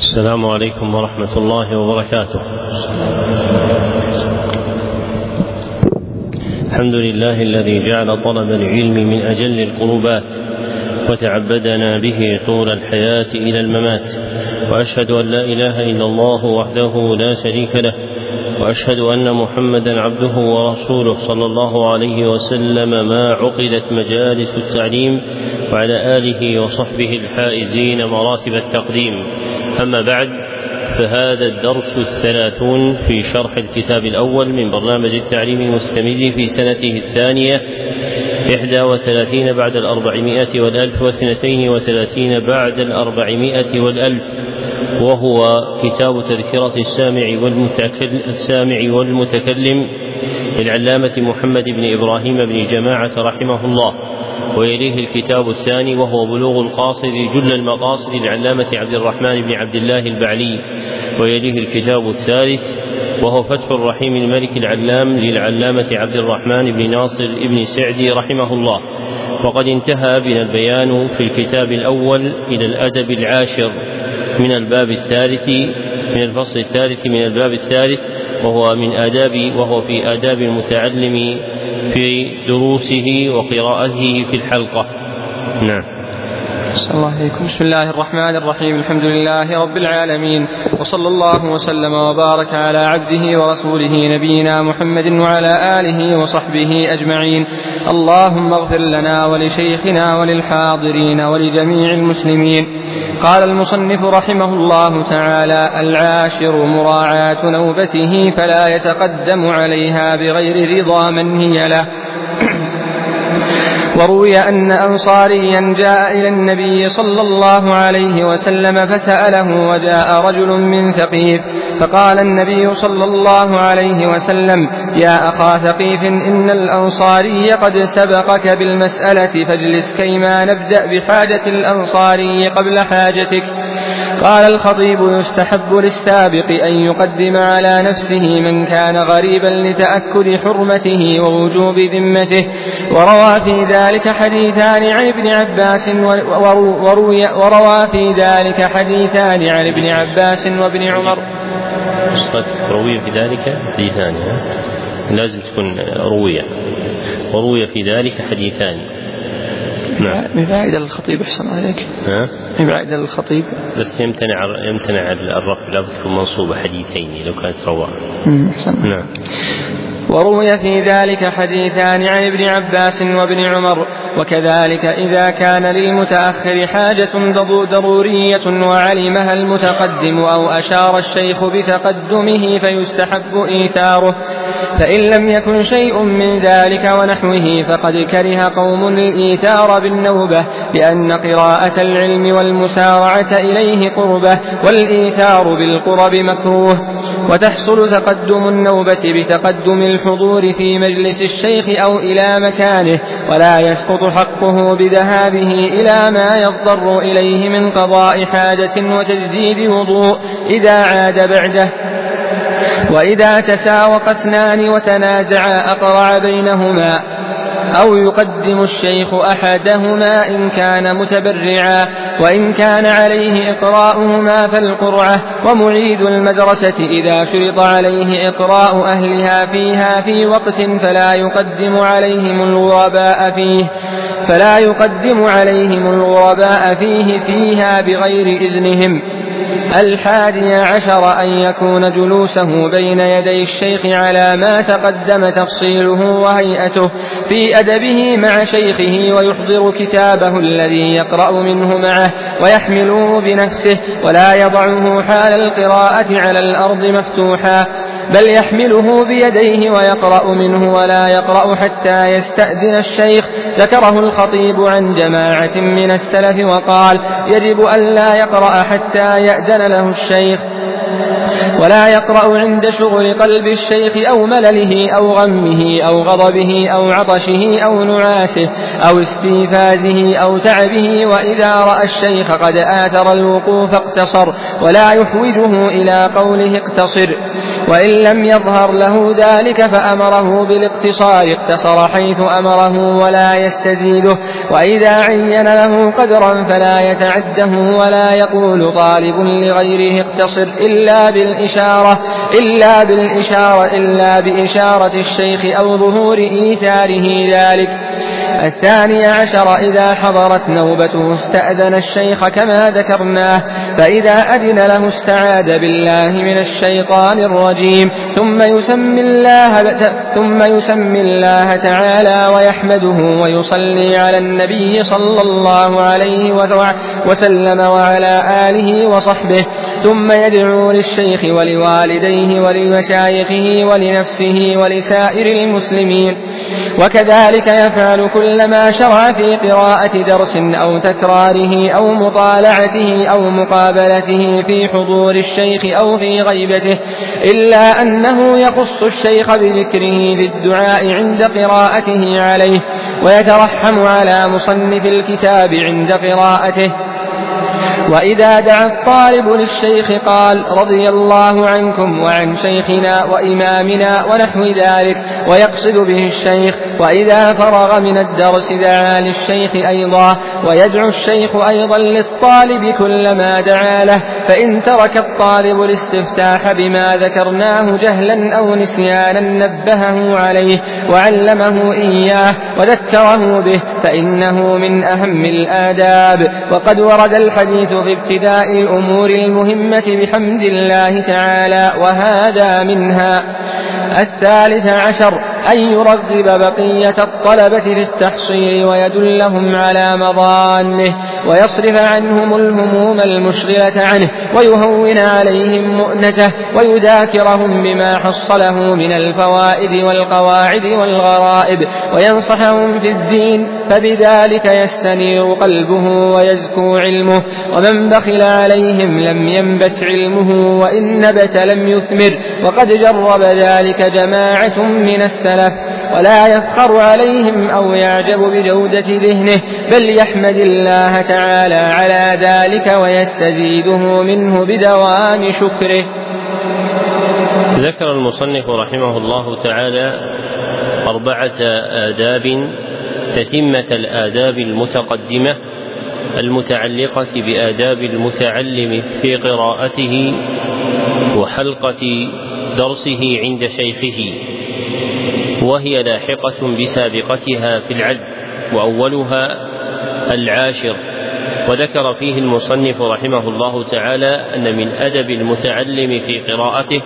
السلام عليكم ورحمة الله وبركاته. الحمد لله الذي جعل طلب العلم من أجل القربات وتعبدنا به طول الحياة إلى الممات وأشهد أن لا إله إلا الله وحده لا شريك له وأشهد أن محمدا عبده ورسوله صلى الله عليه وسلم ما عقدت مجالس التعليم وعلى آله وصحبه الحائزين مراتب التقديم. أما بعد فهذا الدرس الثلاثون في شرح الكتاب الأول من برنامج التعليم المستمر في سنته الثانية إحدى وثلاثين بعد الأربعمائة والألف واثنتين وثلاثين بعد الأربعمائة والألف. وهو كتاب تذكرة السامع والمتكلم السامع والمتكلم للعلامة محمد بن إبراهيم بن جماعة رحمه الله. ويليه الكتاب الثاني وهو بلوغ القاصد جل المقاصد للعلامة عبد الرحمن بن عبد الله البعلي. ويليه الكتاب الثالث وهو فتح الرحيم الملك العلام للعلامة عبد الرحمن بن ناصر بن سعدي رحمه الله. وقد انتهى بنا البيان في الكتاب الأول إلى الأدب العاشر. من الباب الثالث من الفصل الثالث من الباب الثالث وهو من آداب وهو في آداب المتعلم في دروسه وقراءته في الحلقة. نعم. الله عليكم بسم الله الرحمن الرحيم. الحمد لله رب العالمين. وصلى الله وسلم وبارك على عبده ورسوله نبينا محمد وعلى آله وصحبه أجمعين. اللهم اغفر لنا ولشيخنا وللحاضرين ولجميع المسلمين. قال المصنف رحمه الله تعالى العاشر مراعاة نوبته فلا يتقدم عليها بغير رضا من هي له. وروي أن أنصاريا جاء إلى النبي صلى الله عليه وسلم فسأله وجاء رجل من ثقيف فقال النبي صلى الله عليه وسلم يا أخا ثقيف إن الأنصاري قد سبقك بالمسألة فاجلس كيما نبدأ بحاجة الأنصاري قبل حاجتك قال الخطيب يستحب للسابق أن يقدم على نفسه من كان غريبا لتأكد حرمته ووجوب ذمته. وروى في ذلك حديثان عن ابن عباس وروي وروى في ذلك حديثان عن ابن عباس وابن عمر. روي في ذلك حديثان لازم تكون روية. وروي في ذلك حديثان. نعم. بفائدة للخطيب أحسن عليك ها؟ بفائدة للخطيب. بس يمتنع يمتنع الرفع لابد تكون منصوبة حديثين لو كانت رواه أحسن نعم. وروي في ذلك حديثان عن ابن عباس وابن عمر وكذلك إذا كان للمتأخر حاجة ضرورية وعلمها المتقدم أو أشار الشيخ بتقدمه فيستحب إيثاره. فإن لم يكن شيء من ذلك ونحوه فقد كره قوم الإيثار بالنوبة لأن قراءة العلم والمسارعة إليه قربة والإيثار بالقرب مكروه. وتحصل تقدم النوبة بتقدم الحضور في مجلس الشيخ أو إلى مكانه ولا يسقط حقه بذهابه إلى ما يضطر إليه من قضاء حاجة وتجديد وضوء إذا عاد بعده. وإذا تساوق اثنان وتنازعا أقرع بينهما أو يقدم الشيخ أحدهما إن كان متبرعا وإن كان عليه إقراؤهما فالقرعة ومعيد المدرسة إذا شرط عليه إقراء أهلها فيها في وقت فلا يقدم عليهم الغرباء فيه فلا يقدم عليهم الغرباء فيه فيها بغير إذنهم الحادي عشر أن يكون جلوسه بين يدي الشيخ على ما تقدم تفصيله وهيئته في أدبه مع شيخه ويحضر كتابه الذي يقرأ منه معه ويحمله بنفسه ولا يضعه حال القراءة على الأرض مفتوحا. بل يحمله بيديه ويقرأ منه ولا يقرأ حتى يستأذن الشيخ. ذكره الخطيب عن جماعة من السلف وقال يجب أن لا يقرأ حتى يأذن له الشيخ. ولا يقرأ عند شغل قلب الشيخ أو ملله أو غمه أو غضبه أو عطشه أو نعاسه أو استيفازه أو تعبه. وإذا رأى الشيخ قد آثر الوقوف اقتصر. ولا يحوجه إلى قوله اقتصر. وإن لم يظهر له ذلك فأمره بالاقتصار اقتصر حيث أمره ولا يستزيده وإذا عين له قدرا فلا يتعده ولا يقول طالب لغيره اقتصر إلا بالإشارة إلا بالإشارة إلا بإشارة الشيخ أو ظهور إيثاره ذلك. الثاني عشر إذا حضرت نوبته استأذن الشيخ كما ذكرناه فإذا أذن له استعاذ بالله من الشيطان الرجيم. ثم يسمي الله ثم يسمي الله تعالى ويحمده ويصلي على النبي صلى الله عليه وسلم وعلى آله وصحبه. ثم يدعو للشيخ ولوالديه ولمشايخه ولنفسه ولسائر المسلمين. وكذلك يفعل كلما شرع في قراءة درس أو تكراره أو مطالعته أو مقابلته في حضور الشيخ أو في غيبته إلا أنه يخص الشيخ بذكره للدعاء عند قراءته عليه ويترحم على مصنف الكتاب عند قراءته. وإذا دعا الطالب للشيخ قال رضي الله عنكم وعن شيخنا وإمامنا ونحو ذلك ويقصد به الشيخ وإذا فرغ من الدرس دعا للشيخ أيضا ويدعو الشيخ أيضا للطالب كلما دعا له فإن ترك الطالب الاستفتاح بما ذكرناه جهلا أو نسيانا نبهه عليه وعلمه إياه وذكره به فإنه من أهم الآداب. وقد ورد الحديث في ابتداء الأمور المهمة بحمد الله تعالى وهذا منها. الثالث عشر أن يرغب بقية الطلبة في التحصيل ويدلهم على مضانه ويصرف عنهم الهموم المشغلة عنه ويهون عليهم مؤنته ويذاكرهم بما حصله من الفوائد والقواعد والغرائب وينصحهم في الدين فبذلك يستنير قلبه ويزكو علمه. ومن بخل عليهم لم ينبت علمه وإن نبت لم يثمر. وقد جرب ذلك جماعة من السلف. ولا يفخر عليهم أو يعجب بجودة ذهنه. بل يحمد الله تعالى على ذلك ويستزيده منه بدوام شكره. ذكر المصنف رحمه الله تعالى أربعة آداب تتمة الآداب المتقدمة المتعلقة بآداب المتعلم في قراءته وحلقة درسه عند شيخه وهي لاحقة بسابقتها في العد وأولها العاشر. وذكر فيه المصنف رحمه الله تعالى أن من أدب المتعلم في قراءته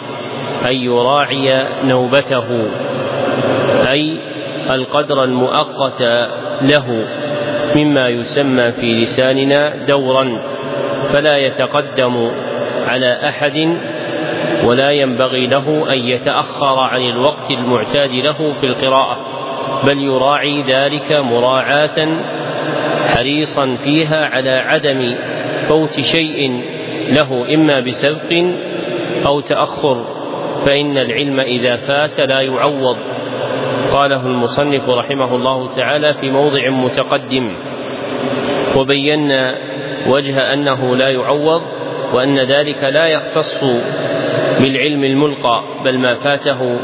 أن يراعي نوبته أي القدر المؤقت له مما يسمى في لساننا دورا فلا يتقدم على أحد ولا ينبغي له أن يتأخر عن الوقت المعتاد له في القراءة بل يراعي ذلك مراعاة حريصا فيها على عدم فوت شيء له إما بسبق أو تأخر فإن العلم إذا فات لا يعوض. قاله المصنف رحمه الله تعالى في موضع متقدم. وبينا وجه أنه لا يعوض وأن ذلك لا يختص بالعلم الملقى بل ما فاته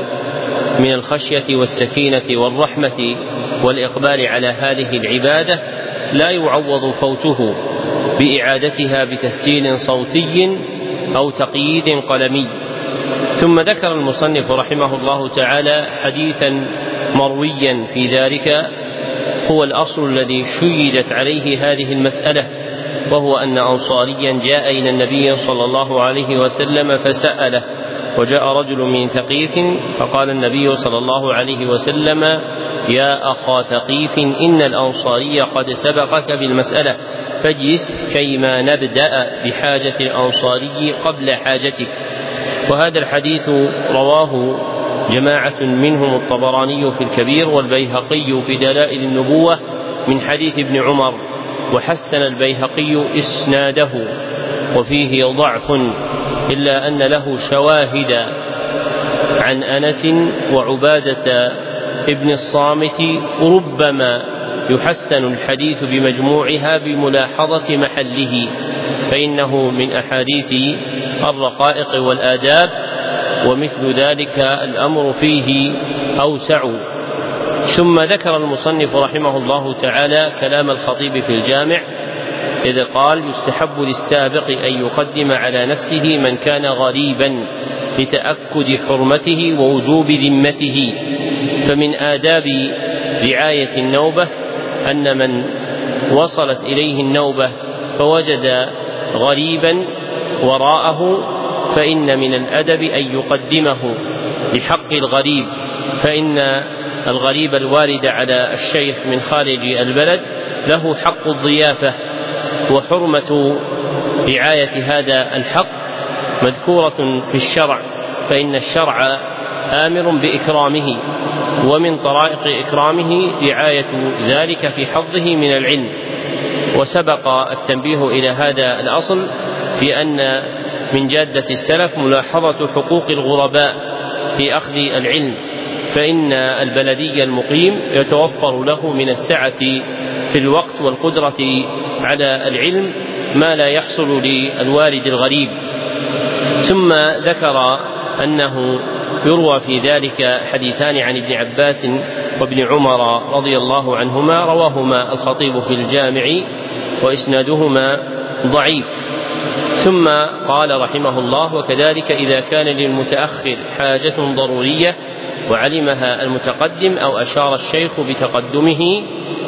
من الخشية والسكينة والرحمة والإقبال على هذه العبادة لا يعوض فوته بإعادتها بتسجيل صوتي أو تقييد قلمي. ثم ذكر المصنف رحمه الله تعالى حديثا مرويا في ذلك هو الأصل الذي شيدت عليه هذه المسألة وهو أن أنصاريا جاء إلى النبي صلى الله عليه وسلم فسأله وجاء رجل من ثقيف فقال النبي صلى الله عليه وسلم يا أخا ثقيف إن الأنصاري قد سبقك بالمسألة فاجلس كيما نبدأ بحاجة الأنصاري قبل حاجتك وهذا الحديث رواه جماعة منهم الطبراني في الكبير والبيهقي في دلائل النبوة من حديث ابن عمر وحسن البيهقي إسناده وفيه ضعف إلا أن له شواهد عن أنس وعبادة ابن الصامت ربما يحسن الحديث بمجموعها بملاحظة محله فإنه من أحاديث الرقائق والآداب ومثل ذلك الأمر فيه أوسع. ثم ذكر المصنف رحمه الله تعالى كلام الخطيب في الجامع إذ قال يستحب للسابق أن يقدم على نفسه من كان غريبا لتأكد حرمته ووجوب ذمته. فمن آداب رعاية النوبة أن من وصلت إليه النوبة فوجد غريبا وراءه فإن من الأدب أن يقدمه لحق الغريب فإن الغريب الوارد على الشيخ من خارج البلد له حق الضيافة وحرمة رعاية هذا الحق مذكورة في الشرع فإن الشرع آمر بإكرامه ومن طرائق إكرامه رعاية ذلك في حظه من العلم. وسبق التنبيه إلى هذا الأصل في أن من جادة السلف ملاحظة حقوق الغرباء في أخذ العلم فإن البلدي المقيم يتوفر له من السعة في الوقت والقدرة على العلم ما لا يحصل للوالد الغريب. ثم ذكر أنه يروى في ذلك حديثان عن ابن عباس وابن عمر رضي الله عنهما رواهما الخطيب في الجامع وإسنادهما ضعيف. ثم قال رحمه الله وكذلك إذا كان للمتأخر حاجة ضرورية وعلمها المتقدم أو أشار الشيخ بتقدمه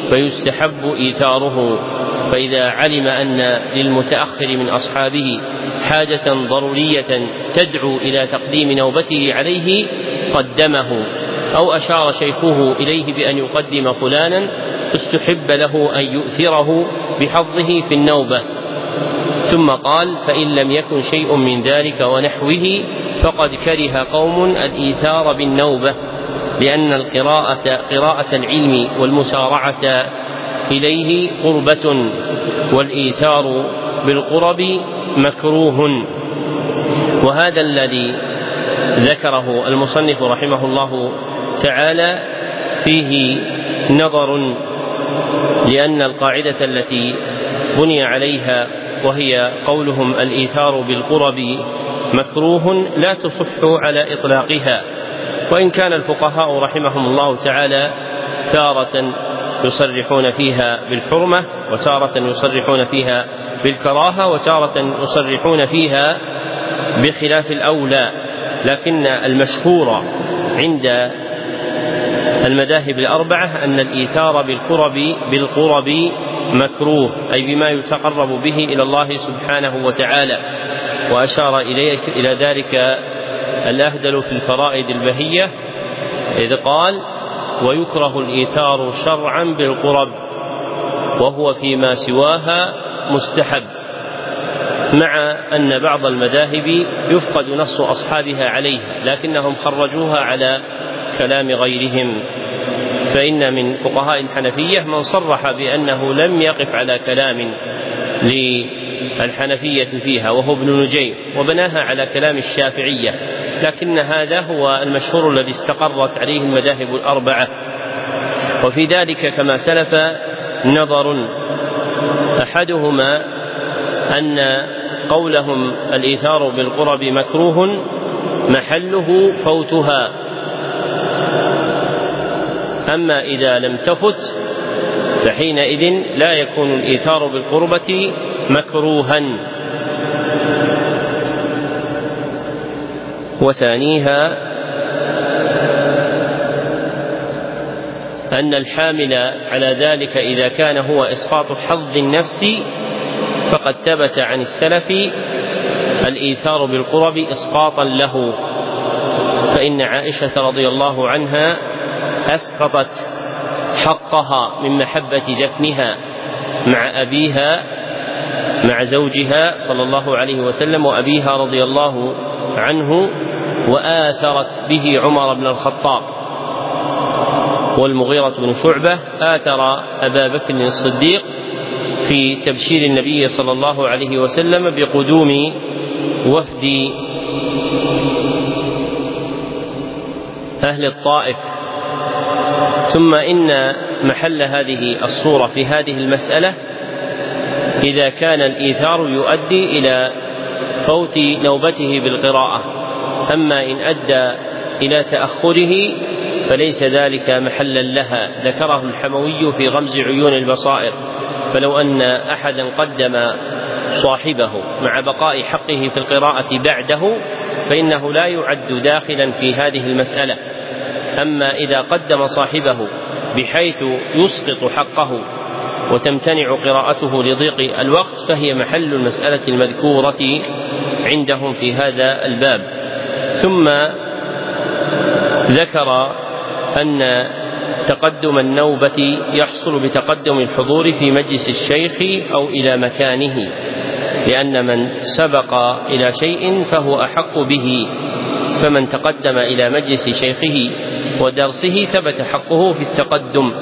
فيستحب إيثاره. فإذا علم أن للمتأخر من أصحابه حاجة ضرورية تدعو إلى تقديم نوبته عليه قدمه. أو أشار شيخه إليه بأن يقدم فلانا استحب له أن يؤثره بحظه في النوبة. ثم قال فإن لم يكن شيء من ذلك ونحوه فقد كره قوم الإيثار بالنوبة لأن القراءة قراءة العلم والمسارعة إليه قربة والإيثار بالقرب مكروه. وهذا الذي ذكره المصنف رحمه الله تعالى فيه نظر لأن القاعدة التي بني عليها وهي قولهم الإيثار بالقرب مكروه لا تصح على إطلاقها. وإن كان الفقهاء رحمهم الله تعالى تارة يصرحون فيها بالحرمة وتارة يصرحون فيها بالكراهة وتارة يصرحون فيها بخلاف الأولى. لكن المشهور عند المذاهب الأربعة أن الإيثار بالقرب بالقرب مكروه أي بما يتقرب به إلى الله سبحانه وتعالى. وأشار إليك إلى ذلك الأهدل في الفرائد البهية إذ قال ويكره الإيثار شرعا بالقرب وهو فيما سواها مستحب. مع أن بعض المذاهب يفقد نص أصحابها عليها لكنهم خرجوها على كلام غيرهم. فإن من فقهاء الحنفية من صرح بأنه لم يقف على كلام للحنفية فيها وهو ابن نجيم وبناها على كلام الشافعية لكن هذا هو المشهور الذي استقرت عليه المذاهب الأربعة. وفي ذلك كما سلف نظر أحدهما أن قولهم الإيثار بالقرب مكروه محله فوتها. أما إذا لم تفت فحينئذ لا يكون الإيثار بالقربة مكروها. وثانيها أن الحامل على ذلك إذا كان هو إسقاط حظ النفس فقد ثبت عن السلف الإيثار بالقرب إسقاطا له. فإن عائشة رضي الله عنها أسقطت حقها من محبة دفنها مع أبيها مع زوجها صلى الله عليه وسلم وأبيها رضي الله عنه وآثرت به عمر بن الخطاب. والمغيرة بن شعبة آثر أبا بكر الصديق في تبشير النبي صلى الله عليه وسلم بقدوم وفد أهل الطائف ثم إن محل هذه الصورة في هذه المسألة إذا كان الإيثار يؤدي إلى فوت نوبته بالقراءة. أما إن أدى إلى تأخره فليس ذلك محلا لها. ذكره الحموي في غمز عيون البصائر. فلو أن أحدا قدم صاحبه مع بقاء حقه في القراءة بعده فإنه لا يعد داخلا في هذه المسألة. أما إذا قدم صاحبه بحيث يسقط حقه وتمتنع قراءته لضيق الوقت فهي محل المسألة المذكورة عندهم في هذا الباب. ثم ذكر أن تقدم النوبة يحصل بتقدم الحضور في مجلس الشيخ أو إلى مكانه لأن من سبق إلى شيء فهو أحق به فمن تقدم إلى مجلس شيخه ودرسه ثبت حقه في التقدم.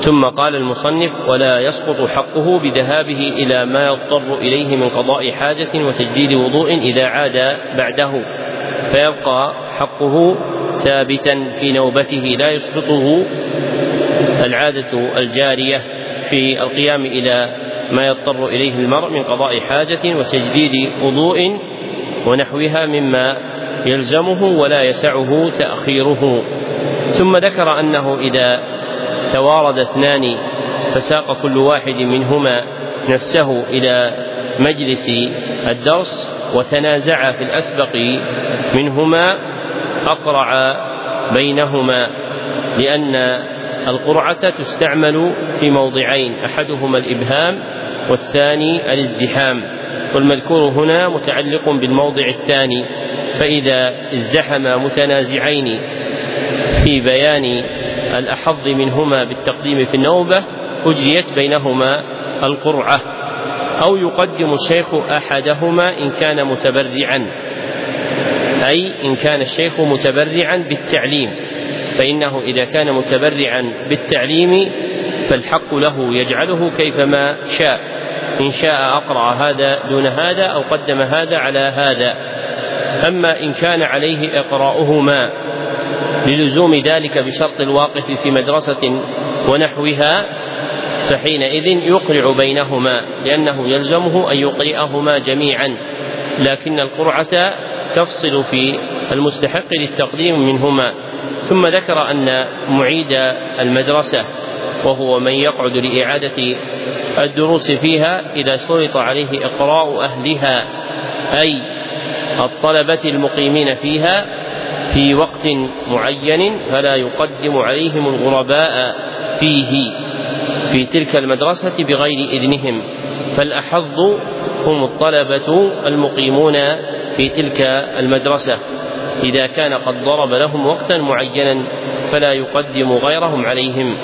ثم قال المصنف ولا يسقط حقه بذهابه إلى ما يضطر إليه من قضاء حاجة وتجديد وضوء إذا عاد بعده. فيبقى حقه ثابتا في نوبته لا يسقطه العادة الجارية في القيام إلى ما يضطر إليه المرء من قضاء حاجة وتجديد وضوء ونحوها مما يلزمه ولا يسعه تأخيره. ثم ذكر أنه إذا توارد اثنان فساق كل واحد منهما نفسه إلى مجلس الدرس وتنازعا في الأسبق منهما أقرع بينهما لأن القرعة تستعمل في موضعين أحدهما الإبهام والثاني الازدحام والمذكور هنا متعلق بالموضع الثاني. فإذا ازدحم متنازعين في بيان الأحظ منهما بالتقديم في النوبة أجريت بينهما القرعة. أو يقدم الشيخ أحدهما إن كان متبرعا. أي إن كان الشيخ متبرعا بالتعليم. فإنه إذا كان متبرعا بالتعليم فالحق له يجعله كيفما شاء. إن شاء أقرأ هذا دون هذا أو قدم هذا على هذا. أما إن كان عليه إقراؤهما للزوم ذلك بشرط الواقف في مدرسة ونحوها فحينئذ يقرع بينهما لأنه يلزمه أن يقرئهما جميعا لكن القرعة تفصل في المستحق للتقديم منهما. ثم ذكر أن معيد المدرسة وهو من يقعد لإعادة الدروس فيها إذا شرط عليه إقراء أهلها أي الطلبة المقيمين فيها في وقت معين فلا يقدم عليهم الغرباء فيه في تلك المدرسة بغير إذنهم فالأحظ هم الطلبة المقيمون في تلك المدرسة. إذا كان قد ضرب لهم وقتا معينا فلا يقدم غيرهم عليهم.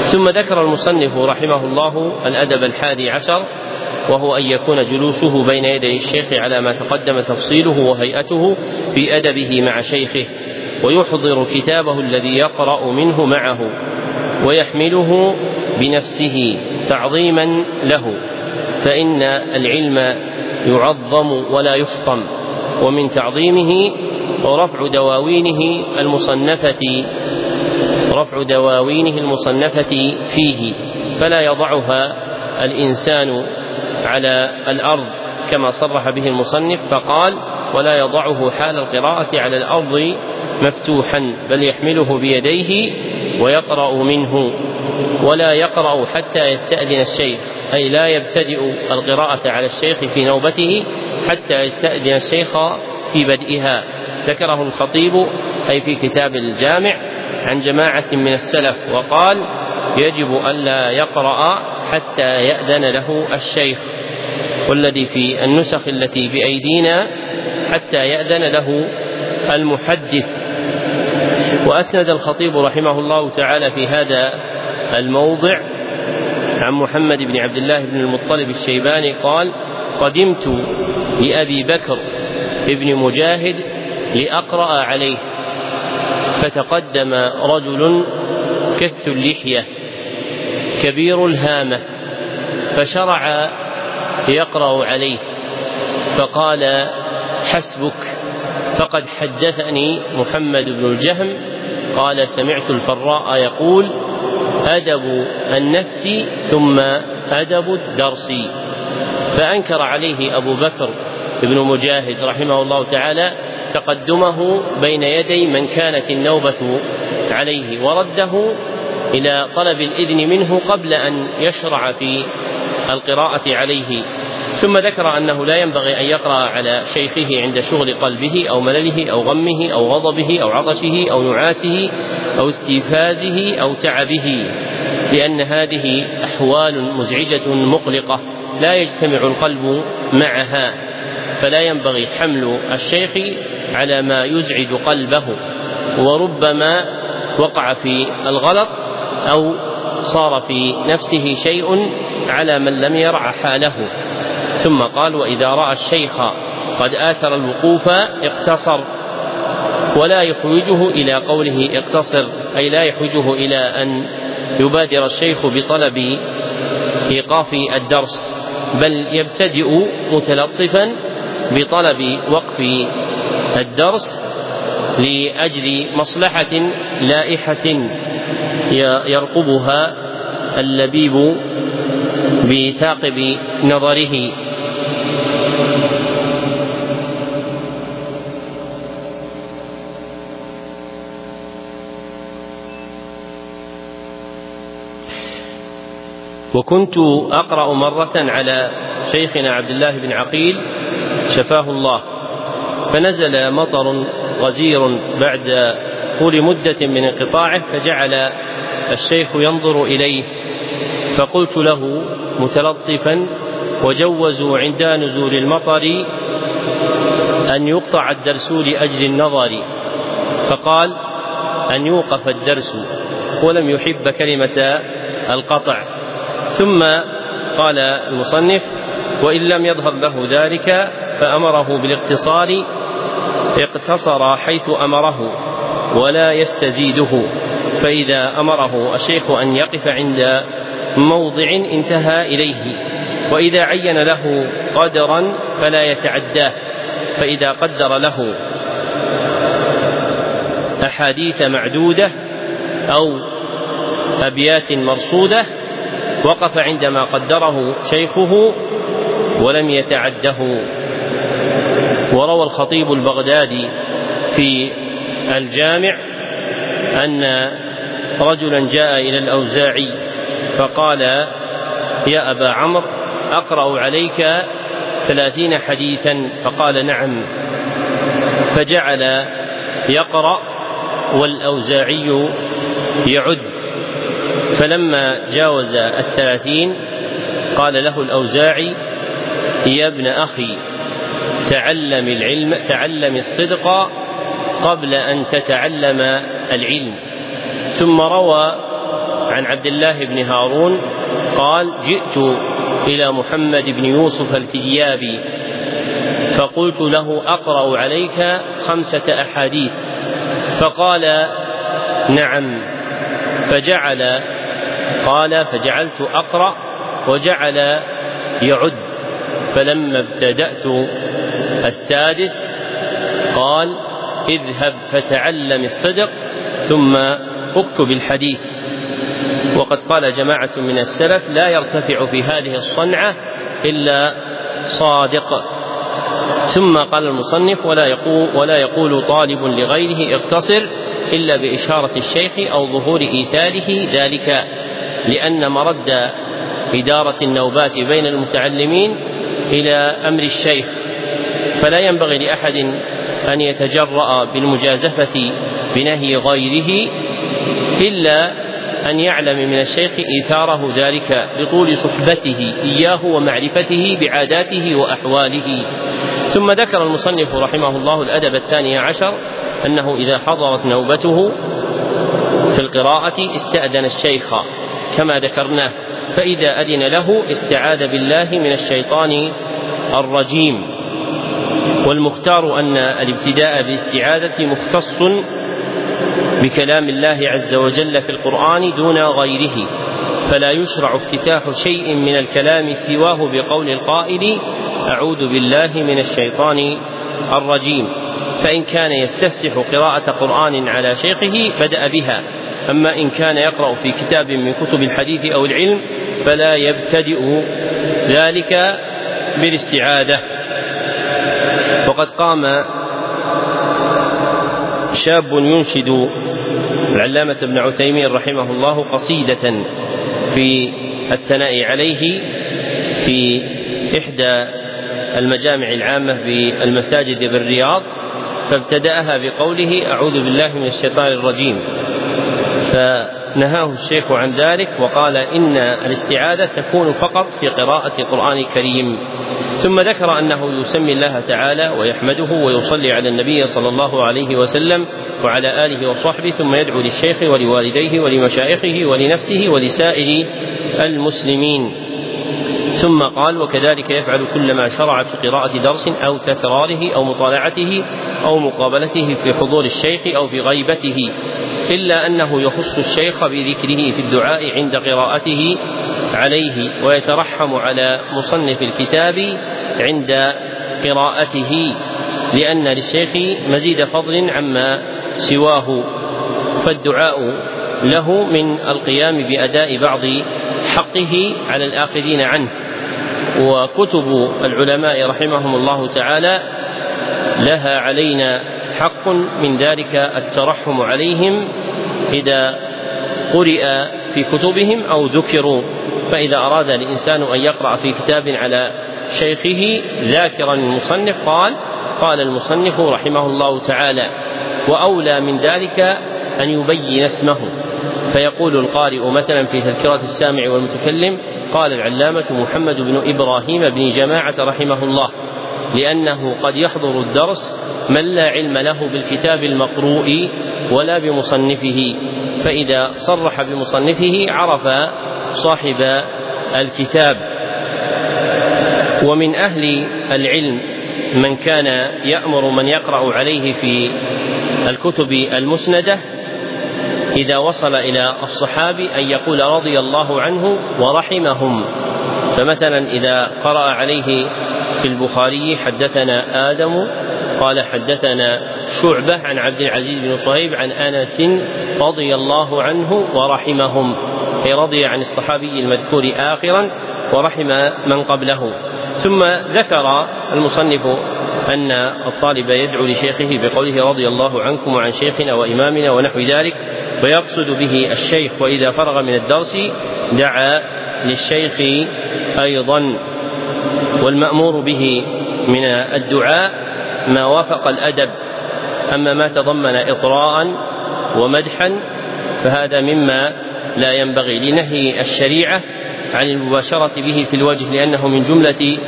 ثم ذكر المصنف رحمه الله الأدب الحادي عشر وهو أن يكون جلوسه بين يدي الشيخ على ما تقدم تفصيله وهيئته في أدبه مع شيخه ويحضر كتابه الذي يقرأ منه معه ويحمله بنفسه تعظيما له فإن العلم يعظم ولا يفطم ومن تعظيمه رفع دواوينه المصنفة رفع دواوينه المصنفة فيه فلا يضعها الإنسان على الأرض كما صرح به المصنف فقال ولا يضعه حال القراءة على الأرض مفتوحا بل يحمله بيديه ويقرأ منه ولا يقرأ حتى يستأذن الشيخ أي لا يبتدئ القراءة على الشيخ في نوبته حتى يستأذن الشيخ في بدئها. ذكره الخطيب أي في كتاب الجامع عن جماعة من السلف وقال يجب ألا يقرأ حتى يأذن له الشيخ والذي في النسخ التي بأيدينا حتى يأذن له المحدث. وأسند الخطيب رحمه الله تعالى في هذا الموضع عن محمد بن عبد الله بن المطلب الشيباني قال قدمت لأبي بكر بن مجاهد لأقرأ عليه فتقدم رجل كث اللحية. كبير الهامة فشرع يقرأ عليه فقال حسبك فقد حدثني محمد بن الجهم قال سمعت الفراء يقول أدب النفس ثم أدب الدرس. فأنكر عليه أبو بكر ابن مجاهد رحمه الله تعالى تقدمه بين يدي من كانت النوبة عليه ورده إلى طلب الإذن منه قبل أن يشرع في القراءة عليه. ثم ذكر أنه لا ينبغي أن يقرأ على شيخه عند شغل قلبه أو ملله أو غمه أو غضبه أو عطشه أو نعاسه أو استيفازه أو تعبه لأن هذه أحوال مزعجة مقلقة لا يجتمع القلب معها. فلا ينبغي حمل الشيخ على ما يزعج قلبه وربما وقع في الغلط أو صار في نفسه شيء على من لم يرع حاله. ثم قال وإذا رأى الشيخ قد آثر الوقوف اقتصر. ولا يحوجه إلى قوله اقتصر أي لا يحوجه إلى أن يبادر الشيخ بطلب إيقاف الدرس بل يبتدئ متلطفا بطلب وقف الدرس لأجل مصلحة لائحة. يرقبها اللبيب بثاقب نظره. وكنت أقرأ مرة على شيخنا عبد الله بن عقيل شفاه الله. فنزل مطر غزير بعد طول مدة من انقطاعه فجعل الشيخ ينظر إليه فقلت له متلطفا وجوزوا عند نزول المطر أن يقطع الدرس لأجل النظر. فقال أن يوقف الدرس ولم يحب كلمة القطع. ثم قال المصنف وإن لم يظهر له ذلك فأمره بالاقتصار اقتصر حيث أمره ولا يستزيده. فإذا أمره الشيخ أن يقف عند موضع انتهى إليه وإذا عين له قدرا فلا يتعداه فإذا قدر له أحاديث معدودة أو أبيات مرصودة وقف عندما قدره شيخه ولم يتعده. وروى الخطيب البغدادي في الجامع أن رجلا جاء إلى الأوزاعي فقال يا أبا عمرو أقرأ عليك ثلاثين حديثا. فقال نعم. فجعل يقرأ والأوزاعي يعد. فلما جاوز الثلاثين قال له الأوزاعي يا ابن أخي تعلم العلم تعلم الصدق قبل أن تتعلم العلم. ثم روى عن عبد الله بن هارون قال جئت إلى محمد بن يوسف الفديابي فقلت له أقرأ عليك خمسة أحاديث. فقال نعم. فجعل قال فجعلت أقرأ وجعل يعد. فلما ابتدأت السادس قال اذهب فتعلم الصدق ثم اكتب الحديث وقد قال جماعة من السلف لا يرتفع في هذه الصنعة إلا صادق. ثم قال المصنف ولا يقول ولا يقول طالب لغيره اقتصر إلا بإشارة الشيخ أو ظهور إيثاره ذلك لأن مرد إدارة النوبات بين المتعلمين إلى أمر الشيخ. فلا ينبغي لأحد أن يتجرأ بالمجازفة بنهي غيره إلا أن يعلم من الشيخ إيثاره ذلك بطول صحبته إياه ومعرفته بعاداته وأحواله. ثم ذكر المصنف رحمه الله الأدب الثاني عشر أنه إذا حضرت نوبته في القراءة استأذن الشيخ كما ذكرناه فإذا أذن له استعاذ بالله من الشيطان الرجيم. والمختار أن الابتداء بالاستعاذة مختص بكلام الله عز وجل في القرآن دون غيره فلا يشرع افتتاح شيء من الكلام سواه بقول القائل أعوذ بالله من الشيطان الرجيم. فإن كان يستفتح قراءة قرآن على شيخه بدأ بها أما إن كان يقرأ في كتاب من كتب الحديث أو العلم فلا يبتدئ ذلك بالاستعاذة. وقد قام شاب ينشد. العلامة ابن عثيمين رحمه الله قصيدة في الثناء عليه في إحدى المجامع العامة بالمساجد بالرياض فابتدأها بقوله أعوذ بالله من الشيطان الرجيم فنهاه الشيخ عن ذلك وقال إن الاستعاذة تكون فقط في قراءة القرآن الكريم ثم ذكر أنه يسمي الله تعالى ويحمده ويصلي على النبي صلى الله عليه وسلم وعلى آله وصحبه ثم يدعو للشيخ ولوالديه ولمشايخه ولنفسه ولسائر المسلمين. ثم قال وكذلك يفعل كلما شرع في قراءة درس أو تكراره أو مطالعته أو مقابلته في حضور الشيخ أو في غيبته إلا أنه يخص الشيخ بذكره في الدعاء عند قراءته عليه ويترحم على مصنف الكتاب عند قراءته لأن للشيخ مزيد فضل عما سواه فالدعاء له من القيام بأداء بعض حقه على الآخذين عنه. وكتب العلماء رحمهم الله تعالى لها علينا حق من ذلك الترحم عليهم إذا قرئ في كتبهم أو ذكروا فإذا أراد الإنسان أن يقرأ في كتاب على شيخه ذاكرا المصنف قال قال المصنف رحمه الله تعالى وأولى من ذلك أن يبين اسمه فيقول القارئ مثلا في تذكرة السامع والمتكلم قال العلامة محمد بن إبراهيم بن جماعة رحمه الله لأنه قد يحضر الدرس من لا علم له بالكتاب المقروء ولا بمصنفه فإذا صرح بمصنفه عرف صاحب الكتاب. ومن أهل العلم من كان يأمر من يقرأ عليه في الكتب المسندة إذا وصل إلى الصحابي أن يقول رضي الله عنه ورحمهم. فمثلا إذا قرأ عليه في البخاري حدثنا آدم قال حدثنا شعبة عن عبد العزيز بن صهيب عن أنس رضي الله عنه ورحمهم. أي رضي عن الصحابي المذكور آخرا ورحم من قبله. ثم ذكر المصنف أن الطالب يدعو لشيخه بقوله رضي الله عنكم وعن شيخنا وإمامنا ونحو ذلك ويقصد به الشيخ وإذا فرغ من الدرس دعا للشيخ أيضا. والمأمور به من الدعاء ما وافق الأدب أما ما تضمن إطراء ومدحا فهذا مما لا ينبغي لنهي الشريعة عن المباشرة به في الوجه لأنه من جملة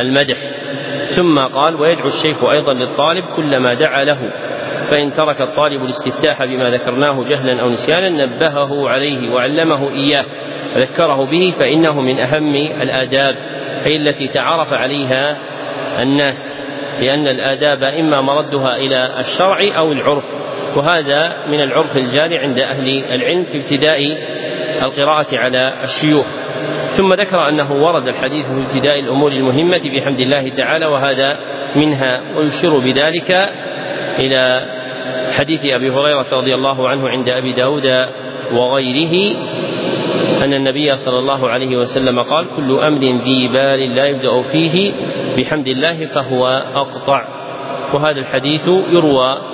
المدح. ثم قال ويدعو الشيخ أيضا للطالب كلما دعا له فإن ترك الطالب الاستفتاح بما ذكرناه جهلا أو نسيانا نبهه عليه وعلمه إياه وذكره به فإنه من أهم الآداب أي التي تعارف عليها الناس لأن الآداب إما مردها إلى الشرع أو العرف. وهذا من العرف الجاري عند أهل العلم في ابتداء القراءة على الشيوخ. ثم ذكر أنه ورد الحديث في ابتداء الأمور المهمة بحمد الله تعالى وهذا منها ويشير بذلك إلى حديث أبي هريرة رضي الله عنه عند أبي داود وغيره أن النبي صلى الله عليه وسلم قال كل أمر ذي بال لا يبدأ فيه بحمد الله فهو أقطع. وهذا الحديث يروى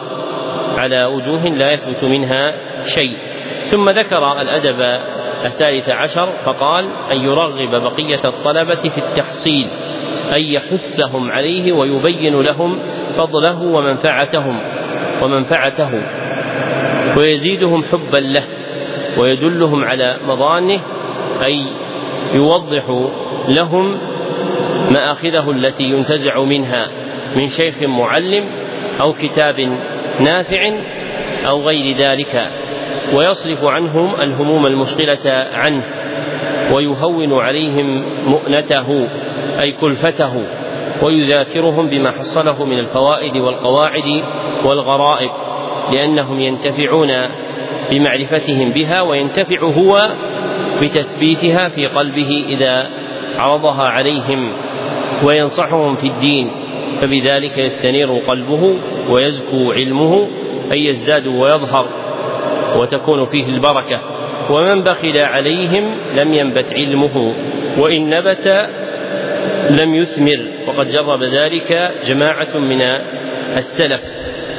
على وجوه لا يثبت منها شيء. ثم ذكر الأدب الثالث عشر فقال أن يرغب بقية الطلبة في التحصيل أن يحثهم عليه ويبين لهم فضله ومنفعتهم ومنفعته ويزيدهم حبا له ويدلهم على مظانه أي يوضح لهم مآخذه التي ينتزع منها من شيخ معلم أو كتاب نافع أو غير ذلك ويصرف عنهم الهموم المشغلة عنه ويهون عليهم مؤنته أي كلفته ويذاكرهم بما حصله من الفوائد والقواعد والغرائب لأنهم ينتفعون بمعرفتهم بها وينتفع هو بتثبيتها في قلبه إذا عرضها عليهم وينصحهم في الدين فبذلك يستنير قلبه ويزكو علمه أي يزداد ويظهر وتكون فيه البركة. ومن بخل عليهم لم ينبت علمه وإن نبت لم يثمر. وقد جرب ذلك جماعة من السلف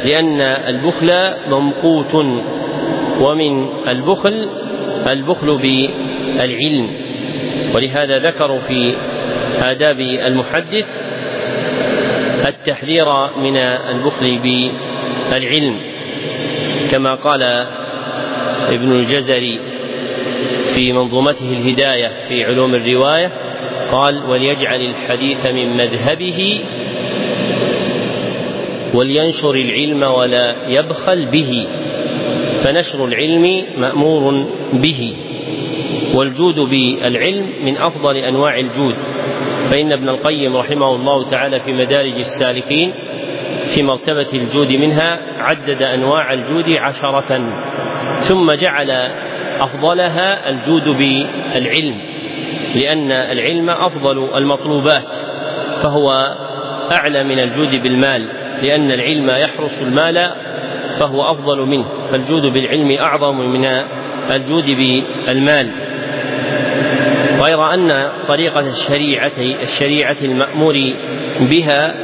لأن البخل ممقوت ومن البخل البخل بالعلم. ولهذا ذكروا في آداب المحدث التحذير من البخل بالعلم كما قال ابن الجزري في منظومته الهداية في علوم الرواية قال وليجعل الحديث من مذهبه ولينشر العلم ولا يبخل به فنشر العلم مأمور به والجود بالعلم من أفضل أنواع الجود. فإن ابن القيم رحمه الله تعالى في مدارج السالكين في مرتبة الجود منها عدد أنواع الجود عشرة ثم جعل أفضلها الجود بالعلم لأن العلم أفضل المطلوبات فهو أعلى من الجود بالمال لأن العلم يحرس المال فهو أفضل منه فالجود بالعلم أعظم من الجود بالمال. غير أن طريقة الشريعه الشريعة المأمور بها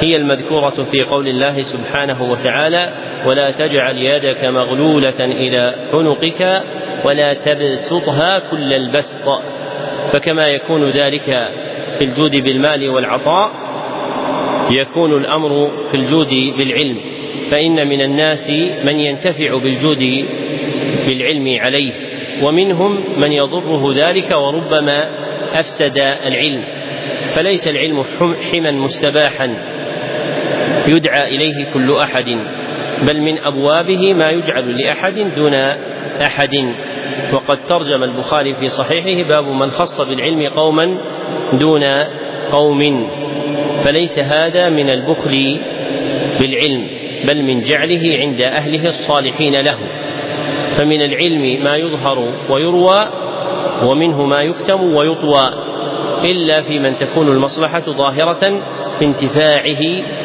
هي المذكورة في قول الله سبحانه وتعالى ولا تجعل يدك مغلولة إلى عنقك ولا تبسطها كل البسط. فكما يكون ذلك في الجود بالمال والعطاء يكون الأمر في الجود بالعلم. فإن من الناس من ينتفع بالجود بالعلم عليه. ومنهم من يضره ذلك وربما أفسد العلم. فليس العلم حما مستباحا يدعى إليه كل أحد بل من أبوابه ما يجعل لأحد دون أحد. وقد ترجم البخاري في صحيحه باب من خص بالعلم قوما دون قوم. فليس هذا من البخل بالعلم بل من جعله عند أهله الصالحين له. فمن العلم ما يظهر ويروى ومنه ما يكتم ويطوى إلا في من تكون المصلحة ظاهرة في انتفاعه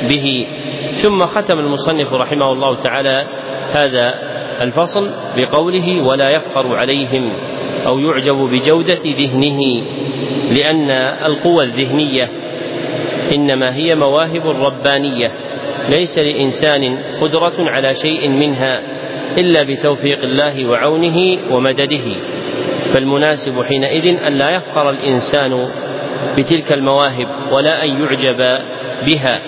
به. ثم ختم المصنف رحمه الله تعالى هذا الفصل بقوله ولا يفخر عليهم أو يعجب بجودة ذهنه لأن القوى الذهنية إنما هي مواهب ربانية ليس لإنسان قدرة على شيء منها. إلا بتوفيق الله وعونه ومدده. فالمناسب حينئذ أن لا يفخر الإنسان بتلك المواهب ولا أن يعجب بها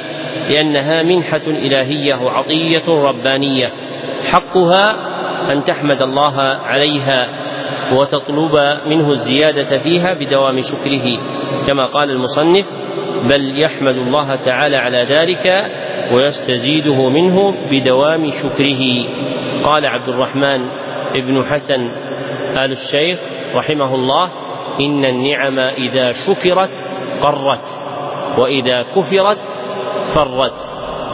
لأنها منحة إلهية وعطية ربانية. حقها أن تحمد الله عليها وتطلب منه الزيادة فيها بدوام شكره. كما قال المصنف بل يحمد الله تعالى على ذلك ويستزيده منه بدوام شكره. قال عبد الرحمن بن حسن آل الشيخ رحمه الله إن النعم إذا شكرت قرت وإذا كفرت فرت.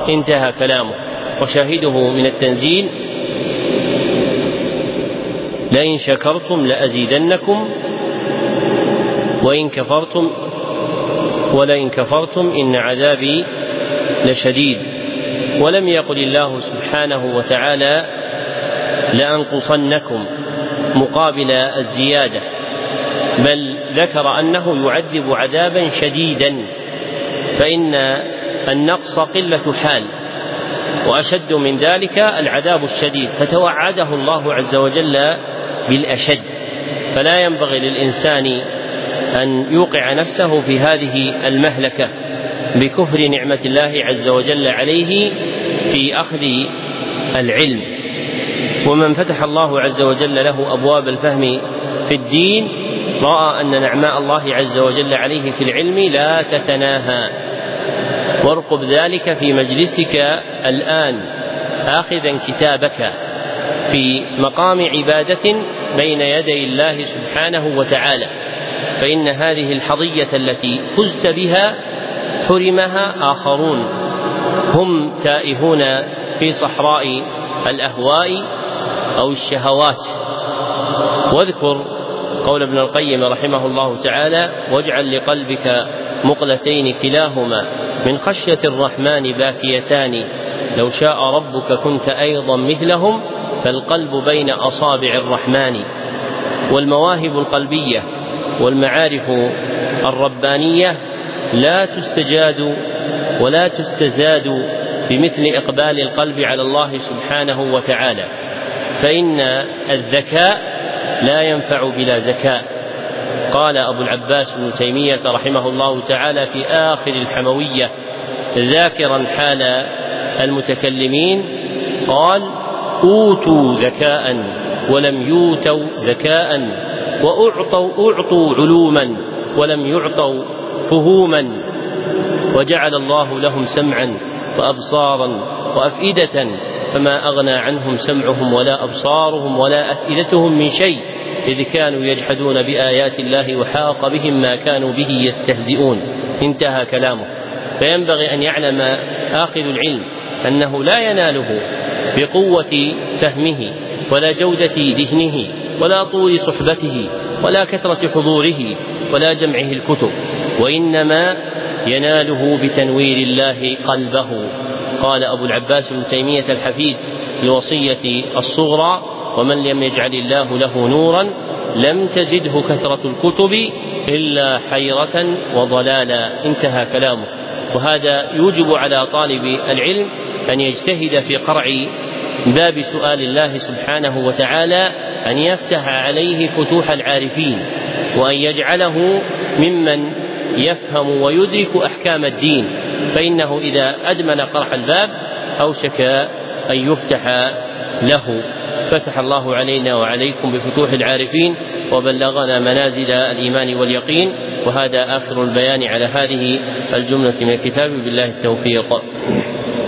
انتهى كلامه. وشاهده من التنزيل لئن شكرتم لأزيدنكم وإن كفرتم ولئن كفرتم إن عذابي لشديد. ولم يقل الله سبحانه وتعالى لأنقصنكم مقابل الزيادة بل ذكر أنه يعذب عذابا شديدا فإن النقص قلة حال وأشد من ذلك العذاب الشديد فتوعده الله عز وجل بالأشد. فلا ينبغي للإنسان أن يوقع نفسه في هذه المهلكة. بكفر نعمة الله عز وجل عليه في أخذ العلم. ومن فتح الله عز وجل له أبواب الفهم في الدين رأى أن نعماء الله عز وجل عليه في العلم لا تتناهى. وارقب ذلك في مجلسك الآن آخذا كتابك في مقام عبادة بين يدي الله سبحانه وتعالى. فإن هذه الحظية التي فزت بها حرمها آخرون. هم تائهون في صحراء الأهواء أو الشهوات. واذكر قول ابن القيم رحمه الله تعالى واجعل لقلبك مقلتين كلاهما من خشية الرحمن باكيتان. لو شاء ربك كنت أيضا مثلهم فالقلب بين أصابع الرحمن. والمواهب القلبية والمعارف الربانية لا تستجاد ولا تستزاد بمثل إقبال القلب على الله سبحانه وتعالى فإن الذكاء لا ينفع بلا زكاء قال أبو العباس بن تيمية رحمه الله تعالى في آخر الحموية ذاكرا حال المتكلمين قال أوتوا ذكاء ولم يؤتوا زكاء وأعطوا أعطوا علوما ولم يعطوا فهوما وجعل الله لهم سمعا وأبصارا وأفئدة فما أغنى عنهم سمعهم ولا أبصارهم ولا أفئدتهم من شيء إذ كانوا يجحدون بآيات الله وحاق بهم ما كانوا به يستهزئون. انتهى كلامه. فينبغي أن يعلم آخذ العلم أنه لا يناله بقوة فهمه ولا جودة ذهنه ولا طول صحبته ولا كثرة حضوره ولا جمعه الكتب. وإنما يناله بتنوير الله قلبه. قال أبو العباس بن تيمية الحفيد لوصية الصغرى ومن لم يجعل الله له نورا لم تزده كثرة الكتب إلا حيرة وضلالا. انتهى كلامه. وهذا يوجب على طالب العلم أن يجتهد في قرع باب سؤال الله سبحانه وتعالى أن يفتح عليه فتوح العارفين وأن يجعله ممن يفهم ويدرك أحكام الدين فإنه إذا أدمن قرع الباب أوشك أن يفتح له. فتح الله علينا وعليكم بفتوح العارفين وبلغنا منازل الإيمان واليقين وهذا آخر البيان على هذه الجملة من الكتاب. بالله التوفيق.